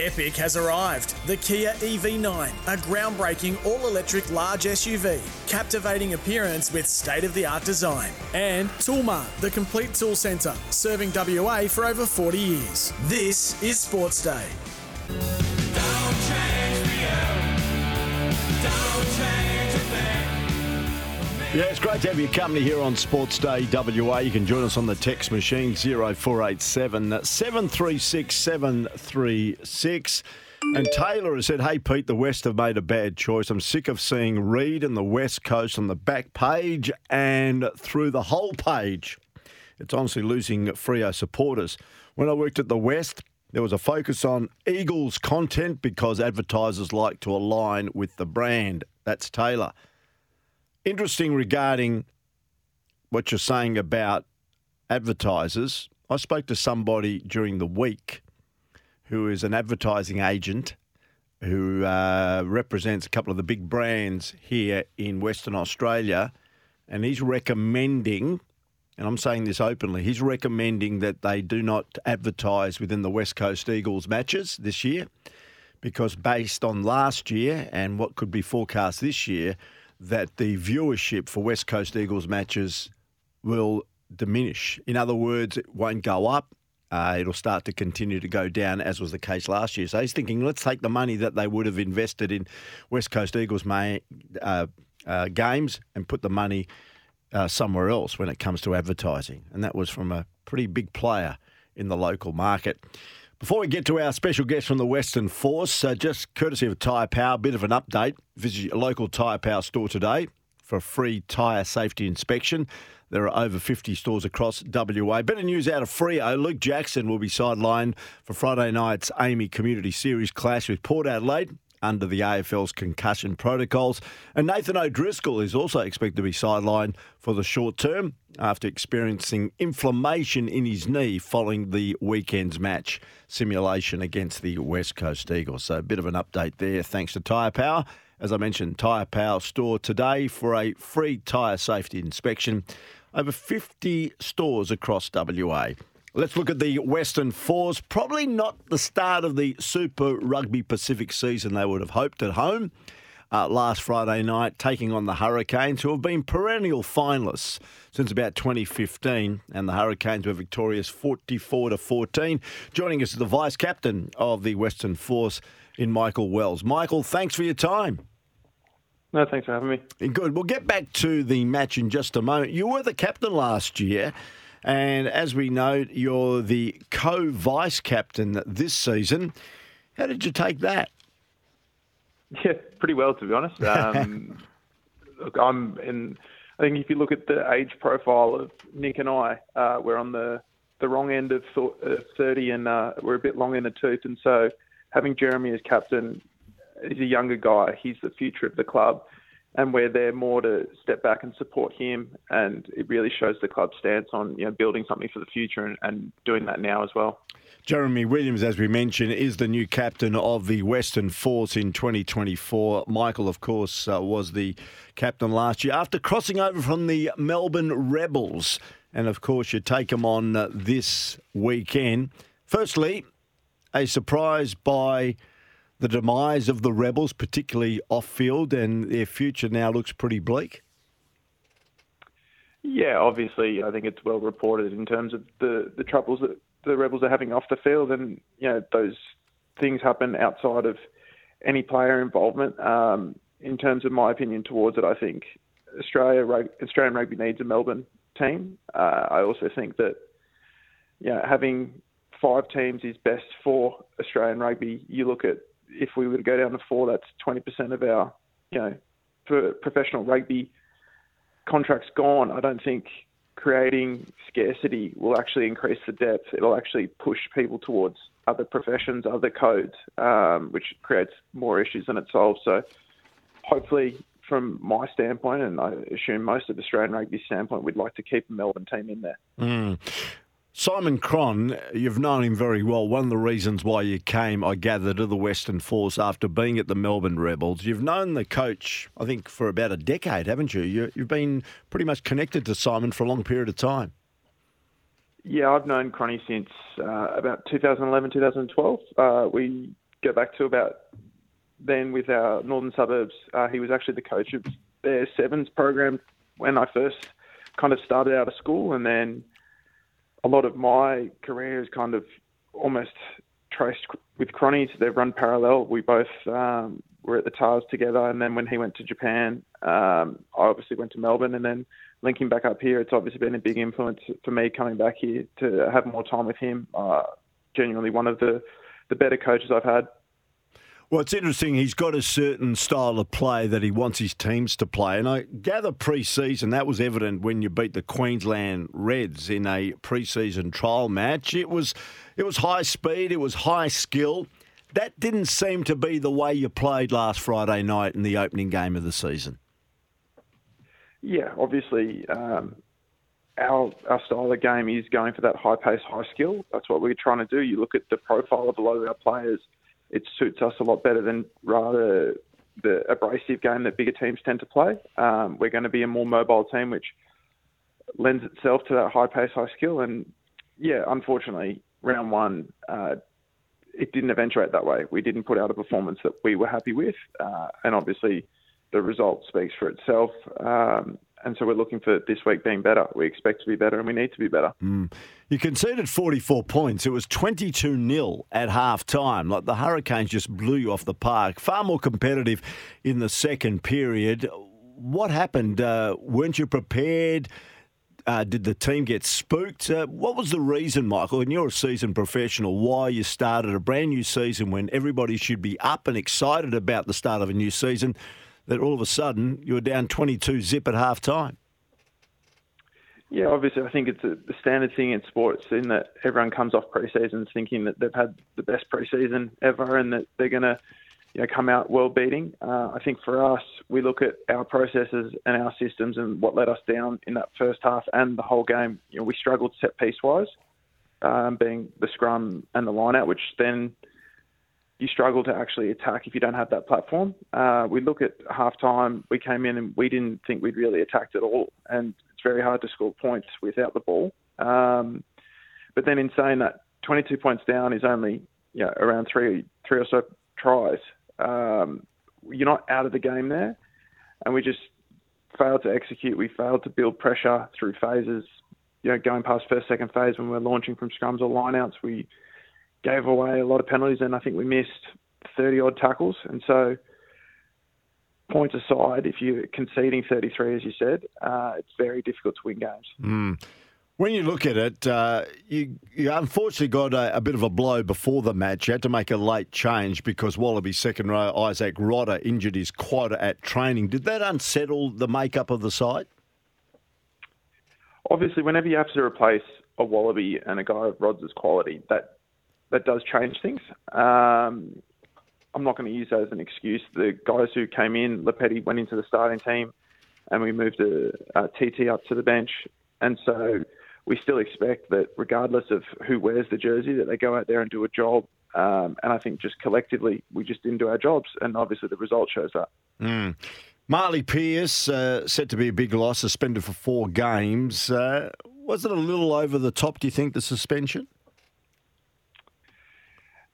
Epic has arrived. The Kia EV9, a groundbreaking all electric large SUV, captivating appearance with state of the art design. And Toolmart, the complete tool centre, serving WA for over 40 years. This is Sports Day. Yeah, it's great to have your company here on Sports Day WA. You can join us on the text machine 0487 736 736. And Taylor has said, Hey, Pete, the West have made a bad choice. I'm sick of seeing Reid and the West Coast on the back page and through the whole page. It's honestly losing Freo supporters. When I worked at the West, there was a focus on Eagles content because advertisers like to align with the brand. That's Taylor. Interesting regarding what you're saying about advertisers. I spoke to somebody during the week who is an advertising agent who uh, represents a couple of the big brands here in Western Australia, and he's recommending, and I'm saying this openly, he's recommending that they do not advertise within the West Coast Eagles matches this year because based on last year and what could be forecast this year, that the viewership for West Coast Eagles matches will diminish. In other words, it won't go up. Uh, it'll start to continue to go down, as was the case last year. So he's thinking, let's take the money that they would have invested in West Coast Eagles may, uh, uh, games and put the money uh, somewhere else when it comes to advertising. And that was from a pretty big player in the local market. Before we get to our special guest from the Western Force, uh, just courtesy of Tyre Power, a bit of an update. Visit your local Tyre Power store today for a free tyre safety inspection. There are over 50 stores across WA. Better news out of Freo. Luke Jackson will be sidelined for Friday night's AAMI Community Series clash with Port Adelaide under the AFL's concussion protocols. And Nathan O'Driscoll is also expected to be sidelined for the short term after experiencing inflammation in his knee following the weekend's match simulation against the West Coast Eagles. So a bit of an update there thanks to Tyre Power. As I mentioned, Tyre Power store today for a free tyre safety inspection. Over 50 stores across WA. Let's look at the Western Force. Probably not the start of the Super Rugby Pacific season they would have hoped at home. Uh, last Friday night, taking on the Hurricanes, who have been perennial finalists since about 2015, and the Hurricanes were victorious 44 to 14. Joining us is the vice captain of the Western Force in Michael Wells. Michael, thanks for your time. No, thanks for having me. Good. We'll get back to the match in just a moment. You were the captain last year. And as we know, you're the co vice captain this season. How did you take that? Yeah, pretty well, to be honest. Um, look, I'm in. I think if you look at the age profile of Nick and I, uh, we're on the the wrong end of uh, 30, and uh, we're a bit long in the tooth. And so, having Jeremy as captain, he's a younger guy. He's the future of the club and we're there more to step back and support him. And it really shows the club's stance on you know building something for the future and, and doing that now as well. Jeremy Williams, as we mentioned, is the new captain of the Western Force in 2024. Michael, of course, uh, was the captain last year after crossing over from the Melbourne Rebels. And of course, you take them on uh, this weekend. Firstly, a surprise by the demise of the Rebels, particularly off field, and their future now looks pretty bleak? Yeah, obviously, I think it's well reported in terms of the, the troubles that the Rebels are having off the field, and you know those things happen outside of any player involvement. Um, in terms of my opinion towards it, I think Australia Australian rugby needs a Melbourne team. Uh, I also think that you know, having five teams is best for Australian rugby. You look at if we were to go down to four, that's 20% of our, you know, professional rugby contracts gone. I don't think creating scarcity will actually increase the depth. It'll actually push people towards other professions, other codes, um, which creates more issues than it solves. So hopefully, from my standpoint, and I assume most of Australian rugby standpoint, we'd like to keep a Melbourne team in there. Mm. Simon Cron, you've known him very well. One of the reasons why you came, I gather, to the Western Force after being at the Melbourne Rebels. You've known the coach, I think, for about a decade, haven't you? you have been pretty much connected to Simon for a long period of time. Yeah, I've known Cronny since uh, about 2011, 2012. Uh, we go back to about then with our northern suburbs, uh, he was actually the coach of their sevens program when I first kind of started out of school, and then a lot of my career is kind of almost traced with Cronnies. They've run parallel. We both um, were at the Tahs together, and then when he went to Japan, um, I obviously went to Melbourne, and then linking back up here, it's obviously been a big influence for me coming back here to have more time with him. Uh, genuinely one of the the better coaches I've had. Well, it's interesting. He's got a certain style of play that he wants his teams to play. And I gather pre season, that was evident when you beat the Queensland Reds in a pre season trial match. It was, it was high speed, it was high skill. That didn't seem to be the way you played last Friday night in the opening game of the season. Yeah, obviously, um, our our style of game is going for that high pace, high skill. That's what we're trying to do. You look at the profile of a lot of our players, it suits us a lot better than rather the abrasive game that bigger teams tend to play. Um, we're going to be a more mobile team, which lends itself to that high pace, high skill. And yeah, unfortunately, round one, uh, it didn't eventuate that way. We didn't put out a performance that we were happy with, uh, and obviously, the result speaks for itself. Um, and so we're looking for this week being better. We expect to be better and we need to be better. Mm. You conceded 44 points. It was 22 0 at half time. Like the Hurricanes just blew you off the park. Far more competitive in the second period. What happened? Uh, weren't you prepared? Uh, did the team get spooked? Uh, what was the reason, Michael, and you're a seasoned professional, why you started a brand new season when everybody should be up and excited about the start of a new season? That all of a sudden you were down 22 zip at half time? Yeah, obviously, I think it's a, standard thing in sports in that everyone comes off pre-seasons thinking that they've had the best pre-season ever and that they're going to you know, come out world beating. Uh, I think for us, we look at our processes and our systems and what let us down in that first half and the whole game. You know, we struggled set piece wise, um, being the scrum and the line out, which then you struggle to actually attack if you don't have that platform. Uh, we look at half time, we came in and we didn't think we'd really attacked at all. And it's very hard to score points without the ball. Um, but then in saying that, 22 points down is only you know, around three, three or so tries. Um, you're not out of the game there. And we just failed to execute. We failed to build pressure through phases. You know, going past first, second phase when we're launching from scrums or lineouts, we gave away a lot of penalties, and I think we missed 30 odd tackles. And so, points aside, if you're conceding 33, as you said, uh, it's very difficult to win games. Mm. When you look at it, uh, you, you, unfortunately got a, a, bit of a blow before the match. You had to make a late change because Wallaby second row Isaac Rodda injured his quad at training. Did that unsettle the makeup of the side? Obviously, whenever you have to replace a Wallaby and a guy of Rod's quality, that that does change things. Um, I'm not going to use that as an excuse. The guys who came in, Lepetti went into the starting team, and we moved a, a TT up to the bench. And so we still expect that, regardless of who wears the jersey, that they go out there and do a job. Um, and I think just collectively, we just didn't do our jobs, and obviously the result shows that. Mm. Marley Pearce, uh, said to be a big loss, suspended for four games. Uh, was it a little over the top, do you think, the suspension?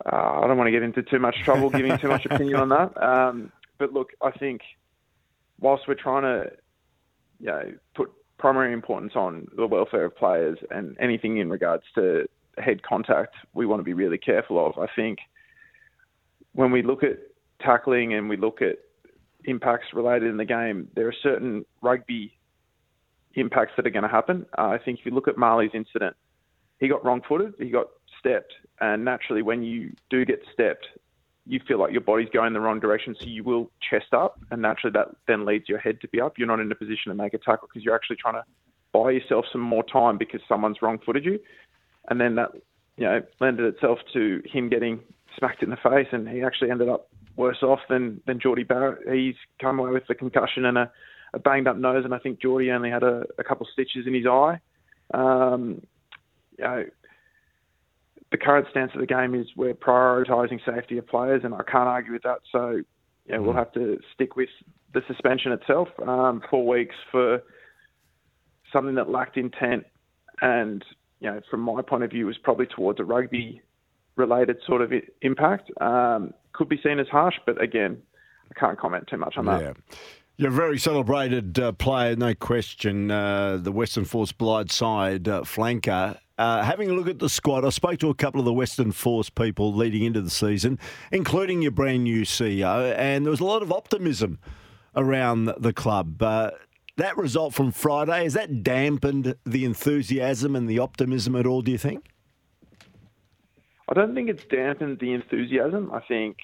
Uh, I don't want to get into too much trouble giving too much opinion on that. Um, but look, I think whilst we're trying to, you know, put primary importance on the welfare of players and anything in regards to head contact, we want to be really careful of. I think when we look at tackling and we look at impacts related in the game, there are certain rugby impacts that are going to happen. Uh, I think if you look at Marley's incident, he got wrong-footed, he got stepped, and naturally, when you do get stepped, you feel like your body's going the wrong direction, so you will chest up, and naturally that then leads your head to be up. You're not in a position to make a tackle because you're actually trying to buy yourself some more time because someone's wrong-footed you, and then that you know lended itself to him getting smacked in the face, and he actually ended up worse off than than Jordie Barrett. He's come away with a concussion and a, a banged up nose, and I think Jordie only had a, a couple stitches in his eye. Um, you know, the current stance of the game is we're prioritising safety of players, and I can't argue with that. So, yeah, we'll mm. have to stick with the suspension itself, um, four weeks for something that lacked intent, and you know, from my point of view, was probably towards a rugby related sort of impact. Um, could be seen as harsh, but again, I can't comment too much on that. Yeah. You're a very celebrated uh, player, no question. Uh, the Western Force blind side uh, flanker. Uh, having a look at the squad, I spoke to a couple of the Western Force people leading into the season, including your brand new CEO, and there was a lot of optimism around the club. Uh, that result from Friday, has that dampened the enthusiasm and the optimism at all, do you think? I don't think it's dampened the enthusiasm. I think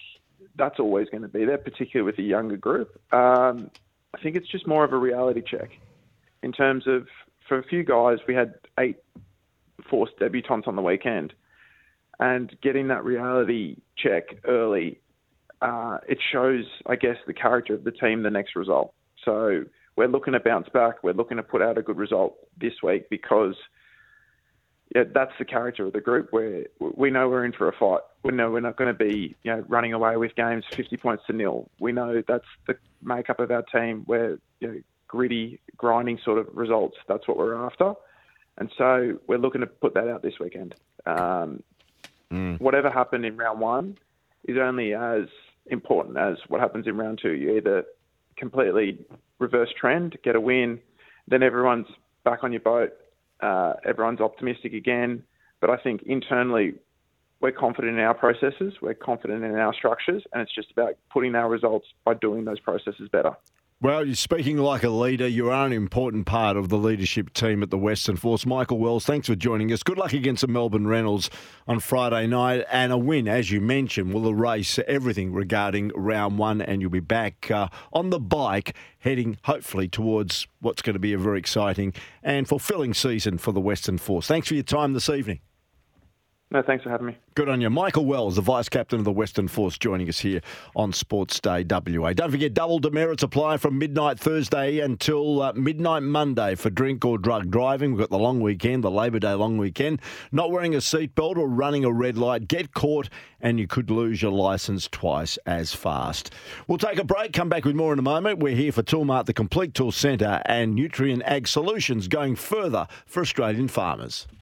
that's always going to be there, particularly with the younger group. Um, I think it's just more of a reality check in terms of for a few guys, we had eight Force debutants on the weekend, and getting that reality check early, uh, it shows, I guess, the character of the team. The next result. So we're looking to bounce back. We're looking to put out a good result this week because yeah, that's the character of the group. Where we know we're in for a fight. We know we're not going to be, you know, running away with games 50 points to nil. We know that's the makeup of our team. We're you know, gritty, grinding sort of results. That's what we're after, and so we're looking to put that out this weekend. Um, mm. Whatever happened in round one is only as important as what happens in round two. You either completely reverse trend, get a win, then everyone's back on your boat uh, everyone's optimistic again. But I think internally, we're confident in our processes, we're confident in our structures, and it's just about putting our results by doing those processes better. Well, you're speaking like a leader. You are an important part of the leadership team at the Western Force. Michael Wells, thanks for joining us. Good luck against the Melbourne Reynolds on Friday night. And a win, as you mentioned, will erase everything regarding round one. And you'll be back uh, on the bike, heading hopefully towards what's going to be a very exciting and fulfilling season for the Western Force. Thanks for your time this evening. No, thanks for having me. Good on you. Michael Wells, the Vice Captain of the Western Force, joining us here on Sports Day WA. Don't forget, double demerits apply from midnight Thursday until uh, midnight Monday for drink or drug driving. We've got the long weekend, the Labor Day long weekend. Not wearing a seatbelt or running a red light, get caught and you could lose your licence twice as fast. We'll take a break, come back with more in a moment. We're here for Toolmart, the Complete Tool Centre, and Nutrien Ag Solutions going further for Australian farmers.